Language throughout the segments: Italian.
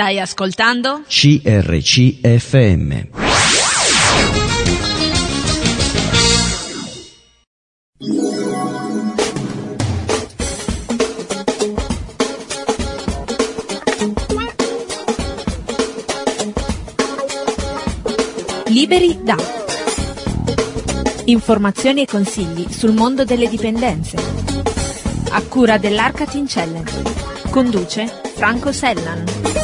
Stai ascoltando? CRCFM. Liberi da. Informazioni e consigli sul mondo delle dipendenze. A cura dell'Arcatin Challenge. Conduce Franco Sellan.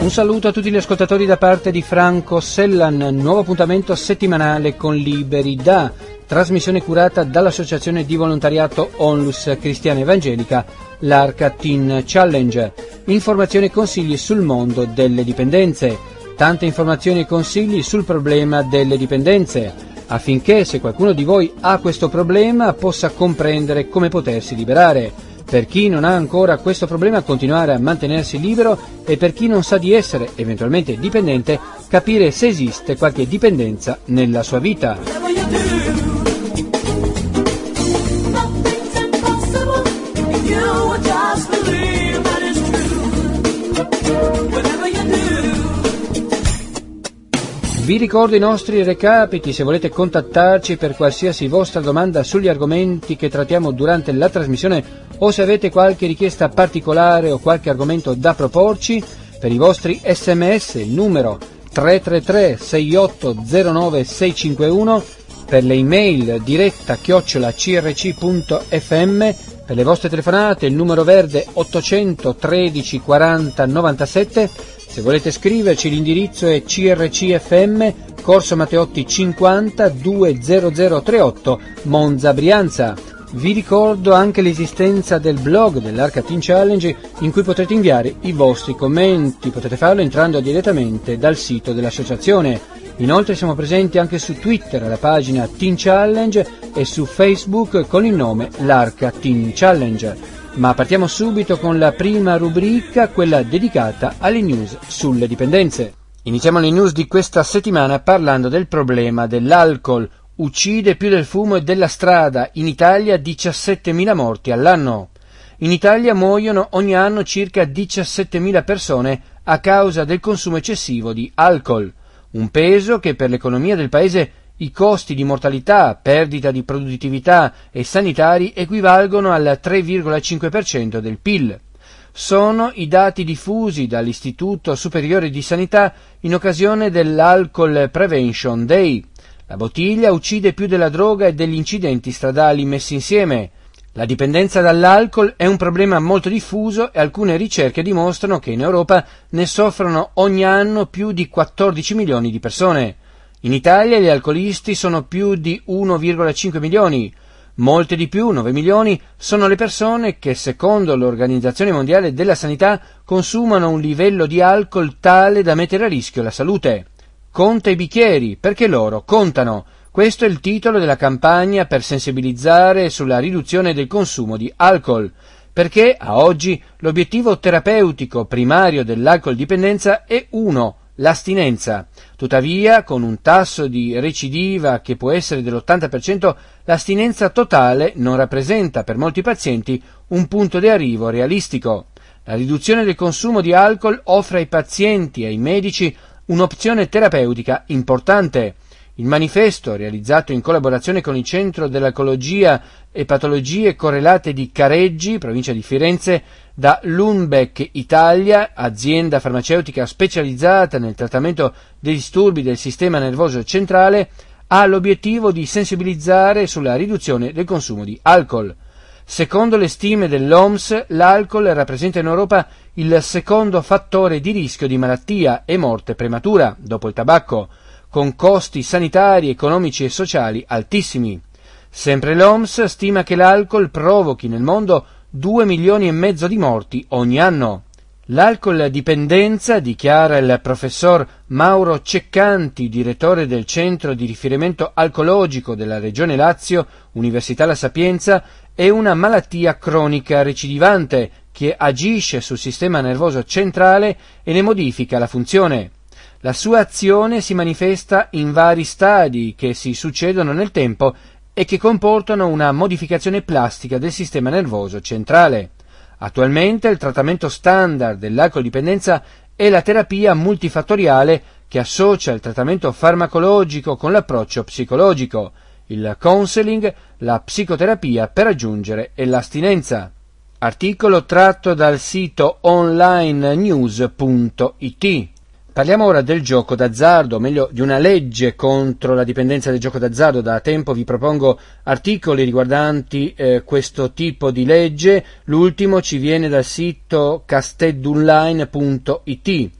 Un saluto a tutti gli ascoltatori da parte di Franco Sellan, nuovo appuntamento settimanale con Liberi da, trasmissione curata dall'Associazione di Volontariato Onlus Cristiana Evangelica, l'Arca Teen Challenge. Informazioni e consigli sul mondo delle dipendenze. Tante informazioni e consigli sul problema delle dipendenze, affinché se qualcuno di voi ha questo problema possa comprendere come potersi liberare per chi non ha ancora questo problema continuare a mantenersi libero e per chi non sa di essere eventualmente dipendente capire se esiste qualche dipendenza nella sua vita. Vi ricordo i nostri recapiti se volete contattarci per qualsiasi vostra domanda sugli argomenti che trattiamo durante la trasmissione o se avete qualche richiesta particolare o qualche argomento da proporci per i vostri sms il numero 333 6809 651 per le email diretta chiocciola crc.fm per le vostre telefonate il numero verde 813 40 97 se volete scriverci l'indirizzo è crcfm Corso Matteotti 50 20038 Monza Brianza. Vi ricordo anche l'esistenza del blog dell'Arca Teen Challenge in cui potrete inviare i vostri commenti, potete farlo entrando direttamente dal sito dell'associazione. Inoltre siamo presenti anche su Twitter alla pagina Teen Challenge e su Facebook con il nome l'Arca Teen Challenge. Ma partiamo subito con la prima rubrica, quella dedicata alle news sulle dipendenze. Iniziamo le news di questa settimana parlando del problema dell'alcol. Uccide più del fumo e della strada. In Italia 17.000 morti all'anno. In Italia muoiono ogni anno circa 17.000 persone a causa del consumo eccessivo di alcol. Un peso che per l'economia del paese i costi di mortalità, perdita di produttività e sanitari equivalgono al 3,5% del PIL. Sono i dati diffusi dall'Istituto Superiore di Sanità in occasione dell'Alcohol Prevention Day. La bottiglia uccide più della droga e degli incidenti stradali messi insieme. La dipendenza dall'alcol è un problema molto diffuso e alcune ricerche dimostrano che in Europa ne soffrono ogni anno più di 14 milioni di persone. In Italia gli alcolisti sono più di 1,5 milioni. Molte di più, 9 milioni, sono le persone che, secondo l'Organizzazione Mondiale della Sanità, consumano un livello di alcol tale da mettere a rischio la salute. Conta i bicchieri, perché loro contano. Questo è il titolo della campagna per sensibilizzare sulla riduzione del consumo di alcol, perché a oggi l'obiettivo terapeutico primario dell'alcol dipendenza è uno, l'astinenza. Tuttavia, con un tasso di recidiva che può essere dell'80%, l'astinenza totale non rappresenta per molti pazienti un punto di arrivo realistico. La riduzione del consumo di alcol offre ai pazienti e ai medici un'opzione terapeutica importante. Il manifesto, realizzato in collaborazione con il Centro dell'Alcologia e Patologie Correlate di Careggi, provincia di Firenze, da Lundbeck Italia, azienda farmaceutica specializzata nel trattamento dei disturbi del sistema nervoso centrale, ha l'obiettivo di sensibilizzare sulla riduzione del consumo di alcol. Secondo le stime dell'OMS, l'alcol rappresenta in Europa il secondo fattore di rischio di malattia e morte prematura, dopo il tabacco, con costi sanitari, economici e sociali altissimi. Sempre l'OMS stima che l'alcol provochi nel mondo 2 milioni e mezzo di morti ogni anno. L'alcol dipendenza, dichiara il professor Mauro Ceccanti, direttore del centro di riferimento alcologico della Regione Lazio, Università La Sapienza, è una malattia cronica recidivante che agisce sul sistema nervoso centrale e ne modifica la funzione. La sua azione si manifesta in vari stadi che si succedono nel tempo e che comportano una modificazione plastica del sistema nervoso centrale. Attualmente il trattamento standard dell'alcolidipendenza è la terapia multifattoriale che associa il trattamento farmacologico con l'approccio psicologico, il counseling, la psicoterapia per raggiungere l'astinenza. Articolo tratto dal sito onlinenews.it. Parliamo ora del gioco d'azzardo, meglio di una legge contro la dipendenza del gioco d'azzardo. Da tempo vi propongo articoli riguardanti eh, questo tipo di legge. L'ultimo ci viene dal sito casteddonline.it.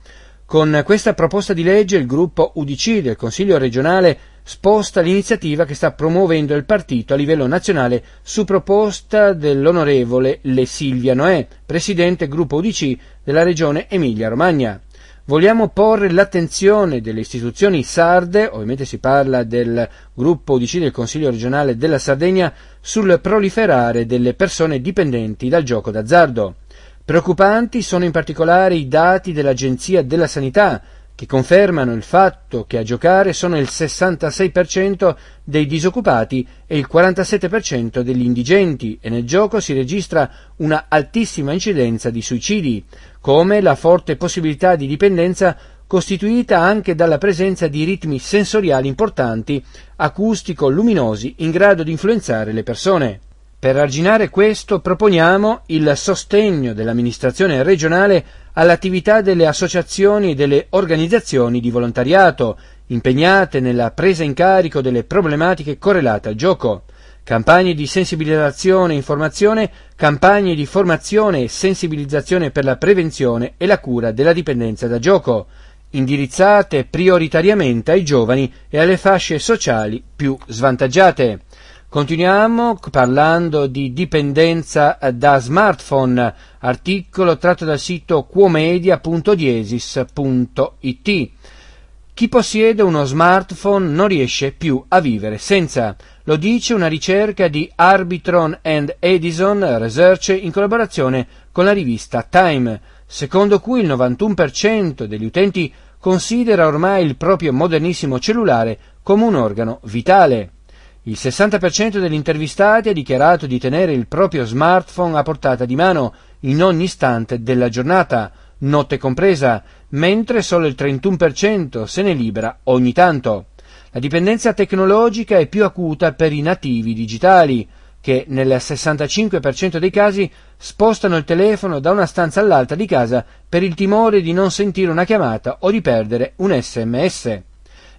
Con questa proposta di legge il gruppo UDC del Consiglio regionale sposta l'iniziativa che sta promuovendo il partito a livello nazionale su proposta dell'onorevole Le Silvia Noè, presidente gruppo UDC della regione Emilia-Romagna. Vogliamo porre l'attenzione delle istituzioni sarde, ovviamente si parla del gruppo UDC del Consiglio regionale della Sardegna, sul proliferare delle persone dipendenti dal gioco d'azzardo. Preoccupanti sono in particolare i dati dell'Agenzia della Sanità, che confermano il fatto che a giocare sono il 66% dei disoccupati e il 47% degli indigenti e nel gioco si registra una altissima incidenza di suicidi, come la forte possibilità di dipendenza costituita anche dalla presenza di ritmi sensoriali importanti, acustico-luminosi, in grado di influenzare le persone. Per arginare questo proponiamo il sostegno dell'amministrazione regionale all'attività delle associazioni e delle organizzazioni di volontariato impegnate nella presa in carico delle problematiche correlate al gioco, campagne di sensibilizzazione e informazione, campagne di formazione e sensibilizzazione per la prevenzione e la cura della dipendenza da gioco, indirizzate prioritariamente ai giovani e alle fasce sociali più svantaggiate. Continuiamo parlando di dipendenza da smartphone, articolo tratto dal sito quomedia.diesis.it. Chi possiede uno smartphone non riesce più a vivere senza. Lo dice una ricerca di Arbitron and Edison Research in collaborazione con la rivista Time, secondo cui il 91% degli utenti considera ormai il proprio modernissimo cellulare come un organo vitale. Il 60% degli intervistati ha dichiarato di tenere il proprio smartphone a portata di mano in ogni istante della giornata, notte compresa, mentre solo il 31% se ne libera ogni tanto. La dipendenza tecnologica è più acuta per i nativi digitali, che nel 65% dei casi spostano il telefono da una stanza all'altra di casa per il timore di non sentire una chiamata o di perdere un sms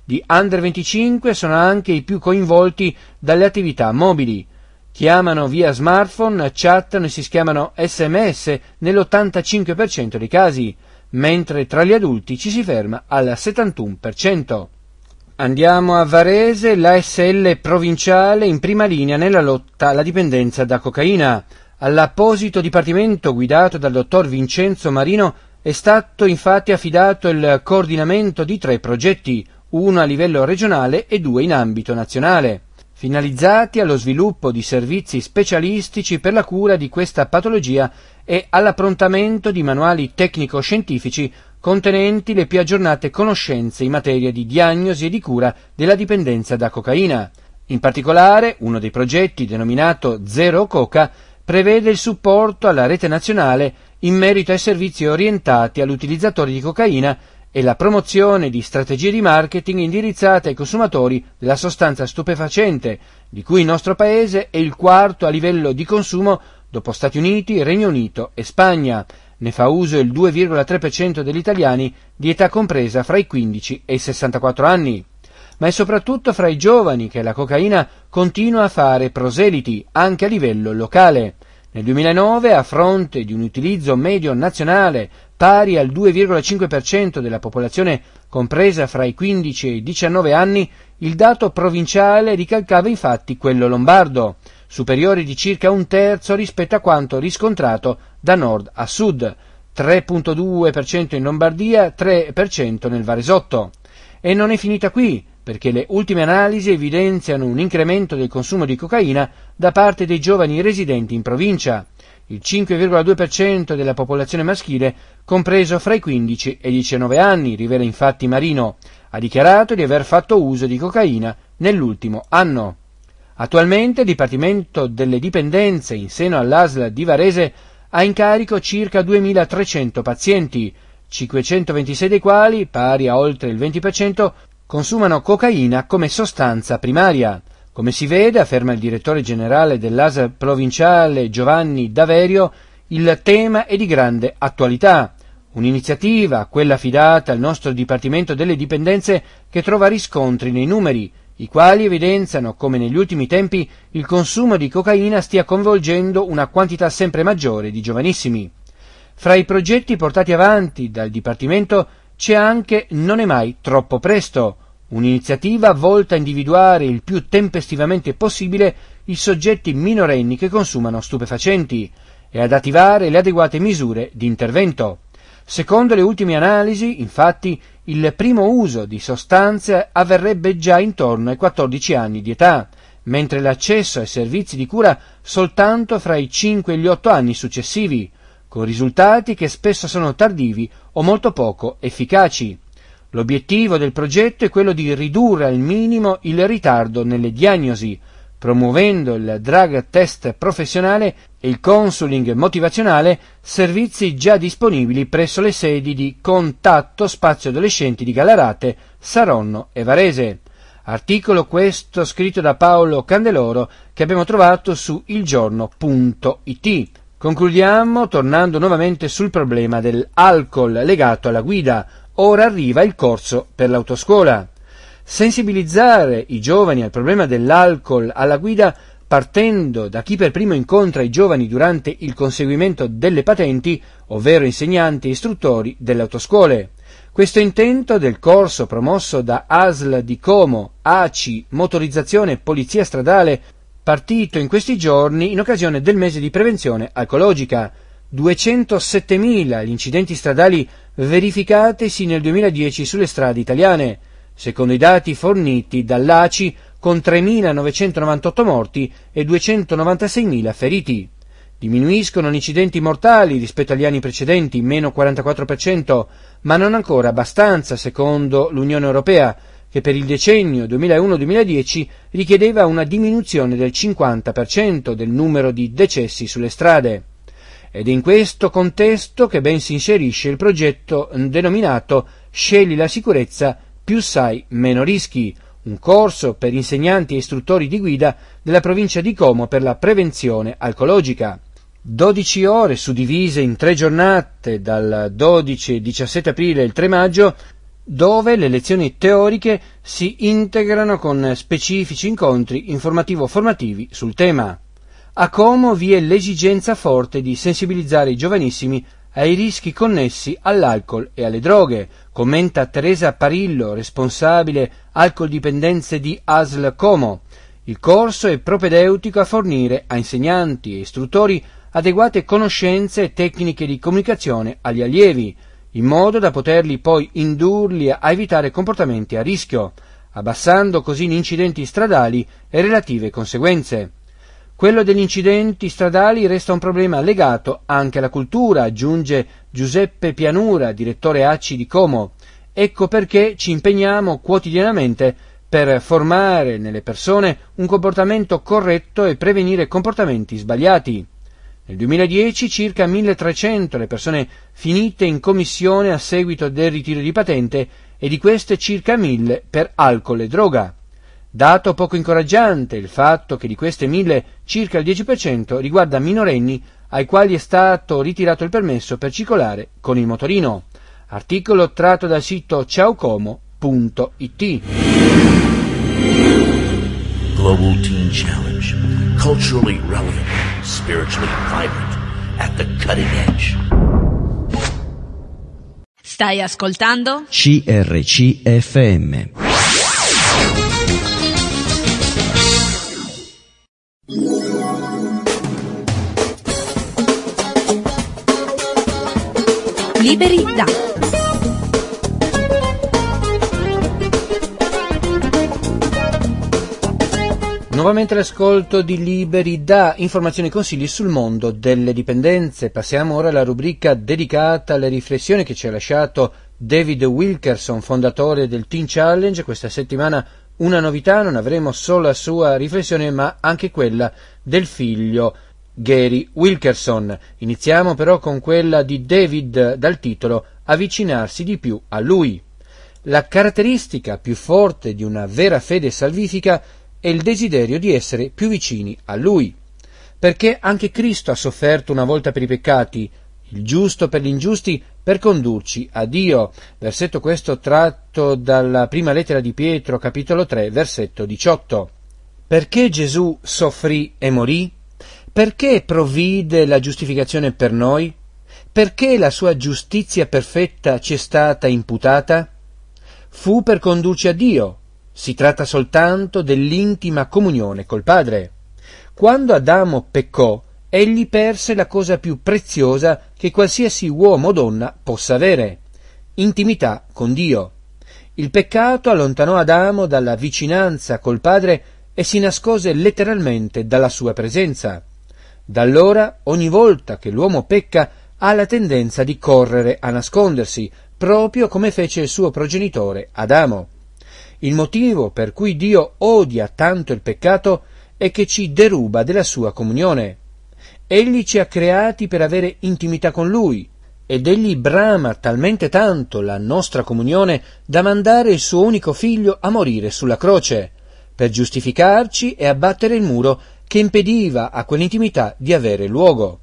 di Under 25 sono anche i più coinvolti dalle attività mobili. Chiamano via smartphone, chattano e si schiamano sms nell'85% dei casi, mentre tra gli adulti ci si ferma al 71%. Andiamo a Varese, l'ASL provinciale in prima linea nella lotta alla dipendenza da cocaina. All'apposito dipartimento guidato dal dottor Vincenzo Marino è stato infatti affidato il coordinamento di tre progetti, uno a livello regionale e due in ambito nazionale, finalizzati allo sviluppo di servizi specialistici per la cura di questa patologia e all'approntamento di manuali tecnico-scientifici contenenti le più aggiornate conoscenze in materia di diagnosi e di cura della dipendenza da cocaina. In particolare, uno dei progetti, denominato Zero Coca, prevede il supporto alla rete nazionale in merito ai servizi orientati all'utilizzatore di cocaina e la promozione di strategie di marketing indirizzate ai consumatori della sostanza stupefacente, di cui il nostro Paese è il quarto a livello di consumo dopo Stati Uniti, Regno Unito e Spagna. Ne fa uso il 2,3% degli italiani di età compresa fra i 15 e i 64 anni. Ma è soprattutto fra i giovani che la cocaina continua a fare proseliti anche a livello locale. Nel 2009, a fronte di un utilizzo medio nazionale pari al 2,5% della popolazione compresa fra i 15 e i 19 anni, il dato provinciale ricalcava infatti quello lombardo, superiore di circa un terzo rispetto a quanto riscontrato da nord a sud, 3,2% in Lombardia, 3% nel Varesotto. E non è finita qui, perché le ultime analisi evidenziano un incremento del consumo di cocaina da parte dei giovani residenti in provincia. Il 5,2% della popolazione maschile, compreso fra i 15 e i 19 anni, rivela infatti Marino, ha dichiarato di aver fatto uso di cocaina nell'ultimo anno. Attualmente il Dipartimento delle Dipendenze in seno all'ASL di Varese ha in carico circa 2.300 pazienti, 526 dei quali, pari a oltre il 20%, consumano cocaina come sostanza primaria. Come si vede, afferma il direttore generale dell'ASL provinciale Giovanni Daverio, il tema è di grande attualità. Un'iniziativa, quella affidata al nostro Dipartimento delle Dipendenze, che trova riscontri nei numeri, i quali evidenziano come negli ultimi tempi il consumo di cocaina stia coinvolgendo una quantità sempre maggiore di giovanissimi. Fra i progetti portati avanti dal Dipartimento c'è anche Non è mai troppo presto, un'iniziativa volta a individuare il più tempestivamente possibile i soggetti minorenni che consumano stupefacenti e ad attivare le adeguate misure di intervento. Secondo le ultime analisi, infatti, il primo uso di sostanze avverrebbe già intorno ai 14 anni di età, mentre l'accesso ai servizi di cura soltanto fra i 5 e gli 8 anni successivi, con risultati che spesso sono tardivi o molto poco efficaci. L'obiettivo del progetto è quello di ridurre al minimo il ritardo nelle diagnosi, promuovendo il drug test professionale e il consuling motivazionale, servizi già disponibili presso le sedi di Contatto Spazio Adolescenti di Gallarate, Saronno e Varese. Articolo questo scritto da Paolo Candeloro che abbiamo trovato su ilgiorno.it. Concludiamo tornando nuovamente sul problema dell'alcol legato alla guida. Ora arriva il corso per l'autoscuola. Sensibilizzare i giovani al problema dell'alcol alla guida partendo da chi per primo incontra i giovani durante il conseguimento delle patenti, ovvero insegnanti e istruttori delle autoscuole. Questo intento del corso promosso da ASL di Como, ACI, Motorizzazione e Polizia Stradale, partito in questi giorni in occasione del mese di prevenzione alcologica. 207.000 gli incidenti stradali verificatisi nel 2010 sulle strade italiane, secondo i dati forniti dall'ACI con 3.998 morti e 296.000 feriti. Diminuiscono gli incidenti mortali rispetto agli anni precedenti, meno 44%, ma non ancora abbastanza, secondo l'Unione Europea, che per il decennio 2001-2010 richiedeva una diminuzione del 50% del numero di decessi sulle strade. Ed in questo contesto che ben si inserisce il progetto denominato Scegli la sicurezza più sai meno rischi, un corso per insegnanti e istruttori di guida della provincia di Como per la prevenzione alcologica. 12 ore suddivise in tre giornate dal 12 e 17 aprile il 3 maggio dove le lezioni teoriche si integrano con specifici incontri informativo-formativi sul tema. A Como vi è l'esigenza forte di sensibilizzare i giovanissimi ai rischi connessi all'alcol e alle droghe, commenta Teresa Parillo, responsabile alcol dipendenze di ASL Como. Il corso è propedeutico a fornire a insegnanti e istruttori adeguate conoscenze e tecniche di comunicazione agli allievi, in modo da poterli poi indurli a evitare comportamenti a rischio, abbassando così gli incidenti stradali e relative conseguenze. Quello degli incidenti stradali resta un problema legato anche alla cultura, aggiunge Giuseppe Pianura, direttore ACI di Como. Ecco perché ci impegniamo quotidianamente per formare nelle persone un comportamento corretto e prevenire comportamenti sbagliati. Nel 2010 circa 1300 le persone finite in commissione a seguito del ritiro di patente e di queste circa 1000 per alcol e droga. Dato poco incoraggiante il fatto che di queste mille circa il 10% riguarda minorenni ai quali è stato ritirato il permesso per circolare con il motorino. Articolo tratto dal sito ciaocomo.it. Global Teen Challenge. Culturally relevant, spiritually vibrant, at the cutting edge. Stai ascoltando? CRCFM. Liberi da. Nuovamente l'ascolto di Liberi da informazioni e consigli sul mondo delle dipendenze. Passiamo ora alla rubrica dedicata alle riflessioni che ci ha lasciato David Wilkerson, fondatore del Teen Challenge. Questa settimana una novità, non avremo solo la sua riflessione ma anche quella del figlio Gary Wilkerson. Iniziamo però con quella di David dal titolo Avvicinarsi di più a lui. La caratteristica più forte di una vera fede salvifica è il desiderio di essere più vicini a lui, perché anche Cristo ha sofferto una volta per i peccati, il giusto per gli ingiusti, per condurci a Dio. Versetto questo tratto dalla prima lettera di Pietro, capitolo 3, versetto 18. Perché Gesù soffrì e morì? Perché provvide la giustificazione per noi? Perché la sua giustizia perfetta ci è stata imputata? Fu per condurci a Dio. Si tratta soltanto dell'intima comunione col Padre. Quando Adamo peccò, egli perse la cosa più preziosa che qualsiasi uomo o donna possa avere, intimità con Dio. Il peccato allontanò Adamo dalla vicinanza col Padre e si nascose letteralmente dalla sua presenza. Da allora, ogni volta che l'uomo pecca, ha la tendenza di correre a nascondersi, proprio come fece il suo progenitore Adamo. Il motivo per cui Dio odia tanto il peccato è che ci deruba della sua comunione. Egli ci ha creati per avere intimità con Lui, ed egli brama talmente tanto la nostra comunione da mandare il suo unico figlio a morire sulla croce, per giustificarci e abbattere il muro che impediva a quell'intimità di avere luogo.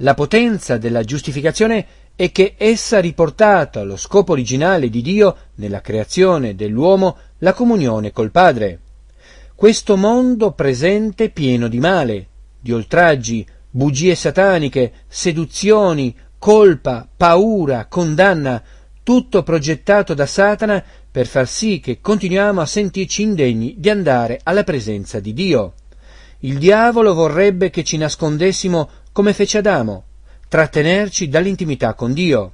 La potenza della giustificazione è che essa ha riportato allo scopo originale di Dio nella creazione dell'uomo la comunione col Padre. Questo mondo presente pieno di male, di oltraggi, bugie sataniche, seduzioni, colpa, paura, condanna, tutto progettato da Satana per far sì che continuiamo a sentirci indegni di andare alla presenza di Dio. Il diavolo vorrebbe che ci nascondessimo come fece Adamo, trattenerci dall'intimità con Dio.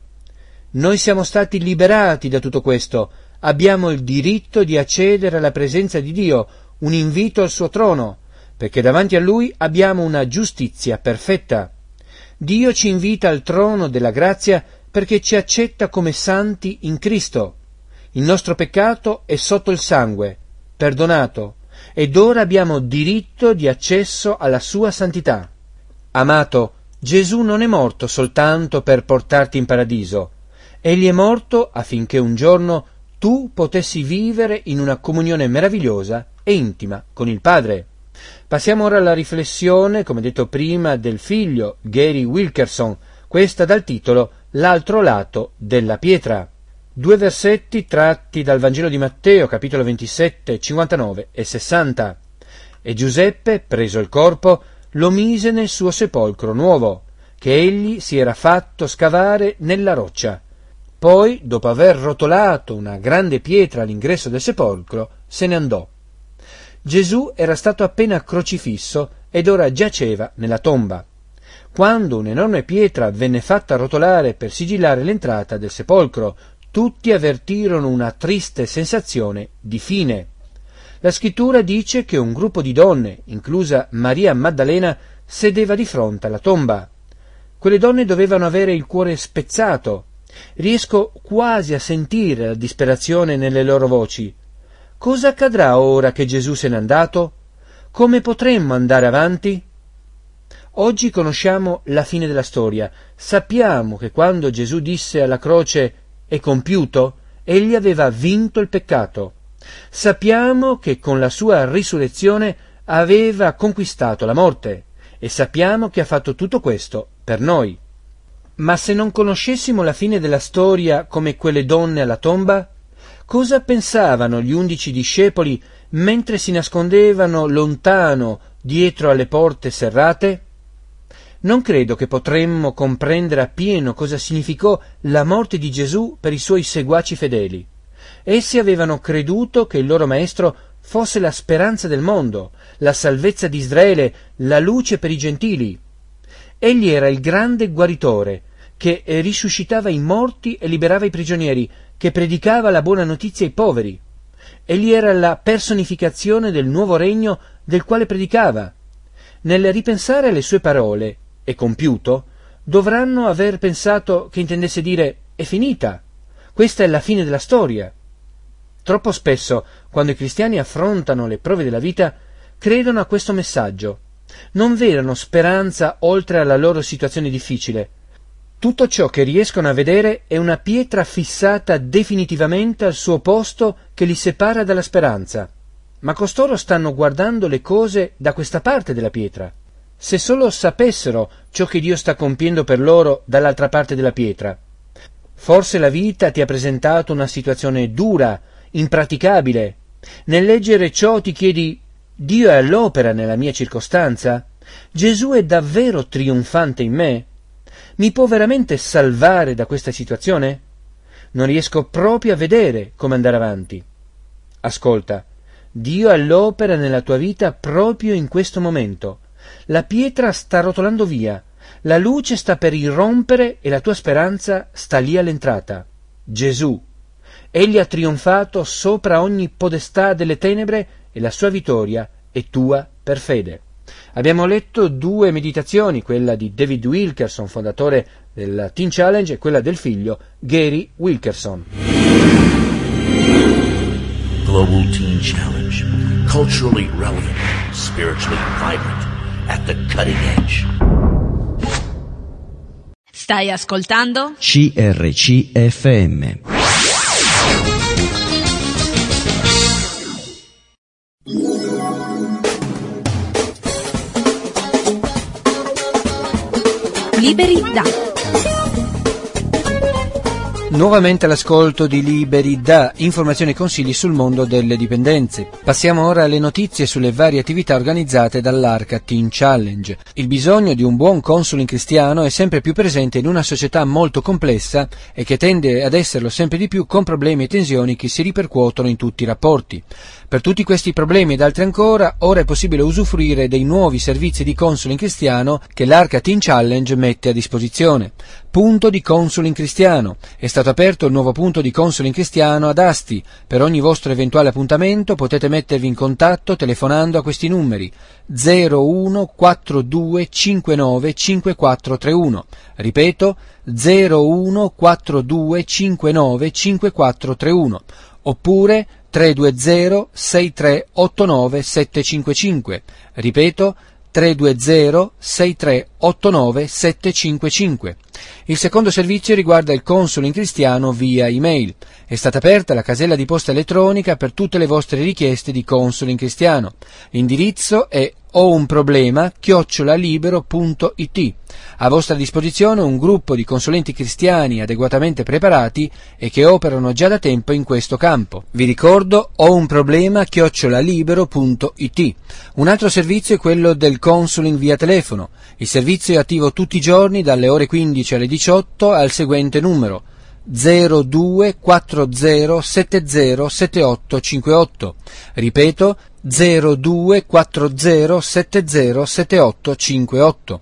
Noi siamo stati liberati da tutto questo, abbiamo il diritto di accedere alla presenza di Dio, un invito al suo trono, perché davanti a Lui abbiamo una giustizia perfetta. Dio ci invita al trono della grazia perché ci accetta come santi in Cristo. Il nostro peccato è sotto il sangue, perdonato, ed ora abbiamo diritto di accesso alla sua santità. Amato, Gesù non è morto soltanto per portarti in paradiso, egli è morto affinché un giorno tu potessi vivere in una comunione meravigliosa e intima con il Padre. Passiamo ora alla riflessione, come detto prima, del figlio Gary Wilkerson, questa dal titolo L'altro lato della pietra. Due versetti tratti dal Vangelo di Matteo, capitolo 27, 59 e 60. E Giuseppe, preso il corpo, lo mise nel suo sepolcro nuovo, che egli si era fatto scavare nella roccia. Poi, dopo aver rotolato una grande pietra all'ingresso del sepolcro, se ne andò. Gesù era stato appena crocifisso ed ora giaceva nella tomba. Quando un'enorme pietra venne fatta rotolare per sigillare l'entrata del sepolcro, tutti avvertirono una triste sensazione di fine. La scrittura dice che un gruppo di donne, inclusa Maria Maddalena, sedeva di fronte alla tomba. Quelle donne dovevano avere il cuore spezzato. Riesco quasi a sentire la disperazione nelle loro voci. Cosa accadrà ora che Gesù se n'è andato? Come potremmo andare avanti? Oggi conosciamo la fine della storia. Sappiamo che quando Gesù disse alla croce è compiuto, egli aveva vinto il peccato. Sappiamo che con la sua risurrezione aveva conquistato la morte e sappiamo che ha fatto tutto questo per noi. Ma se non conoscessimo la fine della storia come quelle donne alla tomba, cosa pensavano gli undici discepoli mentre si nascondevano lontano dietro alle porte serrate? Non credo che potremmo comprendere appieno cosa significò la morte di Gesù per i suoi seguaci fedeli. Essi avevano creduto che il loro Maestro fosse la speranza del mondo, la salvezza di Israele, la luce per i gentili. Egli era il grande guaritore, che risuscitava i morti e liberava i prigionieri, che predicava la buona notizia ai poveri. Egli era la personificazione del nuovo regno del quale predicava. Nel ripensare alle sue parole, e compiuto, dovranno aver pensato che intendesse dire è finita, questa è la fine della storia. Troppo spesso, quando i cristiani affrontano le prove della vita, credono a questo messaggio. Non vedono speranza oltre alla loro situazione difficile. Tutto ciò che riescono a vedere è una pietra fissata definitivamente al suo posto che li separa dalla speranza. Ma costoro stanno guardando le cose da questa parte della pietra. Se solo sapessero ciò che Dio sta compiendo per loro dall'altra parte della pietra. Forse la vita ti ha presentato una situazione dura, impraticabile. Nel leggere ciò ti chiedi Dio è all'opera nella mia circostanza? Gesù è davvero trionfante in me? Mi può veramente salvare da questa situazione? Non riesco proprio a vedere come andare avanti. Ascolta, Dio è all'opera nella tua vita proprio in questo momento. La pietra sta rotolando via, la luce sta per irrompere e la tua speranza sta lì all'entrata. Gesù. Egli ha trionfato sopra ogni podestà delle tenebre e la sua vittoria è tua per fede. Abbiamo letto due meditazioni, quella di David Wilkerson, fondatore del Teen Challenge, e quella del figlio Gary Wilkerson. Global Teen Challenge. Culturally relevant, spiritually vibrant, at the cutting edge. Stai ascoltando? CRCFM. Liberi da. Nuovamente all'ascolto di Liberi da informazioni e consigli sul mondo delle dipendenze. Passiamo ora alle notizie sulle varie attività organizzate dall'Arca Teen Challenge. Il bisogno di un buon consul in cristiano è sempre più presente in una società molto complessa e che tende ad esserlo sempre di più con problemi e tensioni che si ripercuotono in tutti i rapporti. Per tutti questi problemi ed altri ancora, ora è possibile usufruire dei nuovi servizi di consul in cristiano che l'Arca Teen Challenge mette a disposizione. Punto di consul in cristiano. È stato aperto il nuovo punto di consul in cristiano ad Asti. Per ogni vostro eventuale appuntamento potete mettervi in contatto telefonando a questi numeri 0142595431. Ripeto 0142595431 oppure 320 6389 755. Ripeto 320 6389 755. Il secondo servizio riguarda il console in cristiano via email. È stata aperta la casella di posta elettronica per tutte le vostre richieste di console in cristiano. L'indirizzo è ho un problema chiocciolalibero.it. A vostra disposizione un gruppo di consulenti cristiani adeguatamente preparati e che operano già da tempo in questo campo. Vi ricordo ho un problema chiocciolalibero.it. Un altro servizio è quello del consuling via telefono. Il servizio è attivo tutti i giorni dalle ore 15 alle 18 al seguente numero 0240707858. Ripeto 0240707858.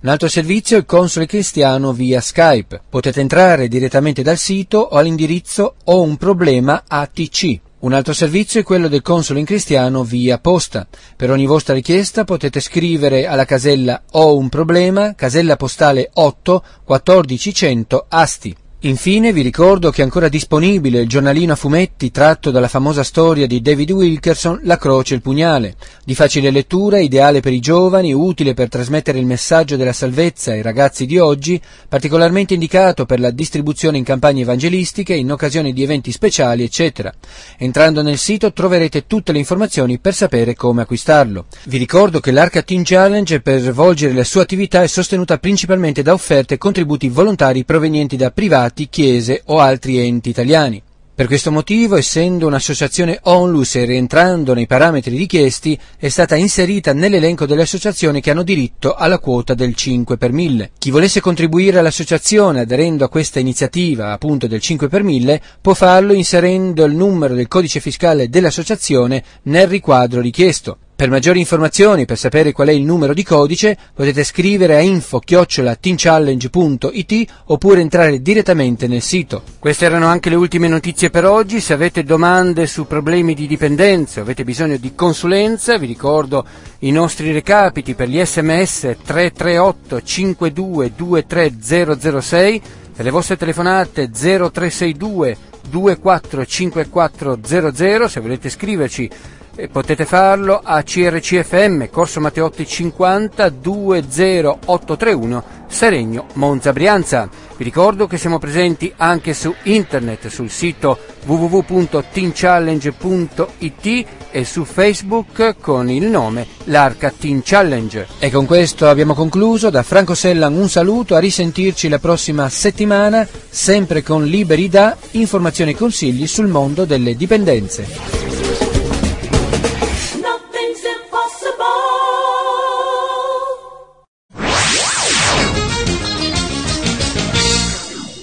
Un altro servizio è il console cristiano via Skype. Potete entrare direttamente dal sito o all'indirizzo ho un problema ATC. Un altro servizio è quello del console in cristiano via posta. Per ogni vostra richiesta potete scrivere alla casella Ho un problema, casella postale 8 1400 Asti. Infine vi ricordo che è ancora disponibile il giornalino a fumetti tratto dalla famosa storia di David Wilkerson La croce e il pugnale, di facile lettura, ideale per i giovani, utile per trasmettere il messaggio della salvezza ai ragazzi di oggi, particolarmente indicato per la distribuzione in campagne evangelistiche, in occasione di eventi speciali, eccetera. Entrando nel sito troverete tutte le informazioni per sapere come acquistarlo. Vi ricordo che l'Arca Team Challenge per svolgere la sua attività è sostenuta principalmente da offerte e contributi volontari provenienti da privati chiese o altri enti italiani. Per questo motivo, essendo un'associazione onlus e rientrando nei parametri richiesti, è stata inserita nell'elenco delle associazioni che hanno diritto alla quota del 5 per 1000. Chi volesse contribuire all'associazione aderendo a questa iniziativa appunto del 5 per 1000 può farlo inserendo il numero del codice fiscale dell'associazione nel riquadro richiesto. Per maggiori informazioni, per sapere qual è il numero di codice, potete scrivere a info-teenchallenge.it oppure entrare direttamente nel sito. Queste erano anche le ultime notizie per oggi. Se avete domande su problemi di dipendenza avete bisogno di consulenza, vi ricordo i nostri recapiti per gli sms 338 52 23006 e le vostre telefonate 0362 245400 se volete scriverci potete farlo a CRCFM, Corso Matteotti 50 20831 Seregno Monza Brianza. Vi ricordo che siamo presenti anche su internet sul sito www.teenchallenge.it e su Facebook con il nome L'Arca Teen Challenge. E con questo abbiamo concluso. Da Franco Sellan un saluto, a risentirci la prossima settimana, sempre con Liberi da informazioni e consigli sul mondo delle dipendenze.